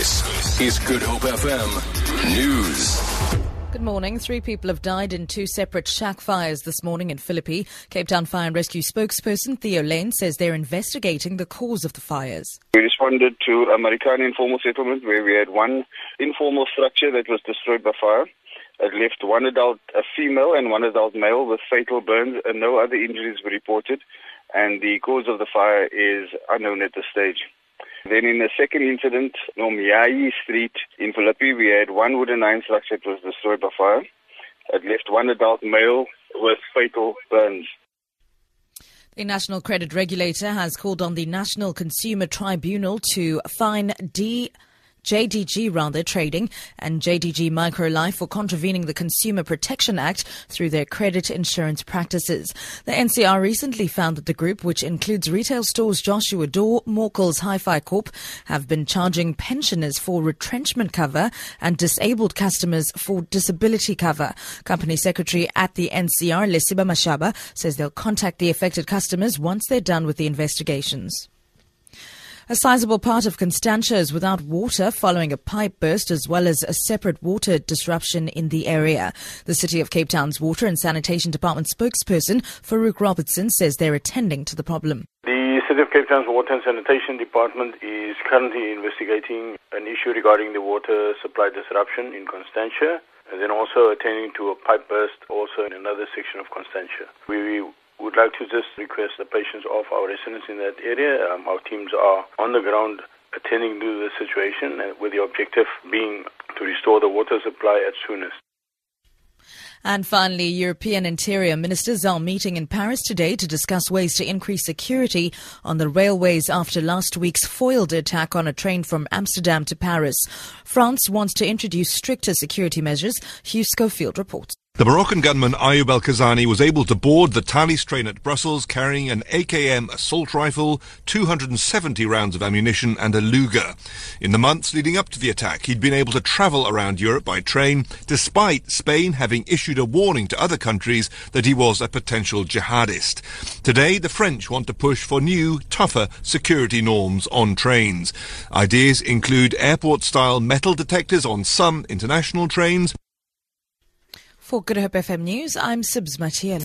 This is Good Hope FM News. Good morning. Three people have died in two separate shack fires this morning in Philippi. Cape Town Fire and Rescue spokesperson Theo Layne says they're investigating the cause of the fires. We responded to a Marikana informal settlement where we had one informal structure that was destroyed by fire. It left one adult a female and one adult male with fatal burns and no other injuries were reported and the cause of the fire is unknown at this stage. Then in the second incident, on Miai Street in Philippi, we had one wooden iron structure that was destroyed by fire. It left one adult male with fatal burns. The National Credit Regulator has called on the National Consumer Tribunal to fine D. JDG rather trading and JDG Microlife for contravening the Consumer Protection Act through their credit insurance practices. The NCR recently found that the group, which includes retail stores Joshua Doore, Morkel's Hi-Fi Corp, have been charging pensioners for retrenchment cover and disabled customers for disability cover. Company Secretary at the NCR, Lesiba Mashaba, says they'll contact the affected customers once they're done with the investigations. A sizable part of Constantia is without water following a pipe burst as well as a separate water disruption in the area. The City of Cape Town's Water and Sanitation Department spokesperson, Farouk Robertson, says they're attending to the problem. The City of Cape Town's Water and Sanitation Department is currently investigating an issue regarding the water supply disruption in Constantia and then also attending to a pipe burst also in another section of Constantia. We would like to just request the patience of our residents in that area. Um, our teams are on the ground attending to the situation uh, with the objective being to restore the water supply as soonest. And finally, European interior ministers are meeting in Paris today to discuss ways to increase security on the railways after last week's foiled attack on a train from Amsterdam to Paris. France wants to introduce stricter security measures. Hugh Schofield reports. The Moroccan gunman Ayoub El Khazzani was able to board the Thalys train at Brussels carrying an AKM assault rifle, 270 rounds of ammunition, and a Luger. In the months leading up to the attack, he'd been able to travel around Europe by train, despite Spain having issued a warning to other countries that he was a potential jihadist. Today, the French want to push for new, tougher security norms on trains. Ideas include airport-style metal detectors on some international trains, for Good Hope FM News, I'm Sibs Matiel.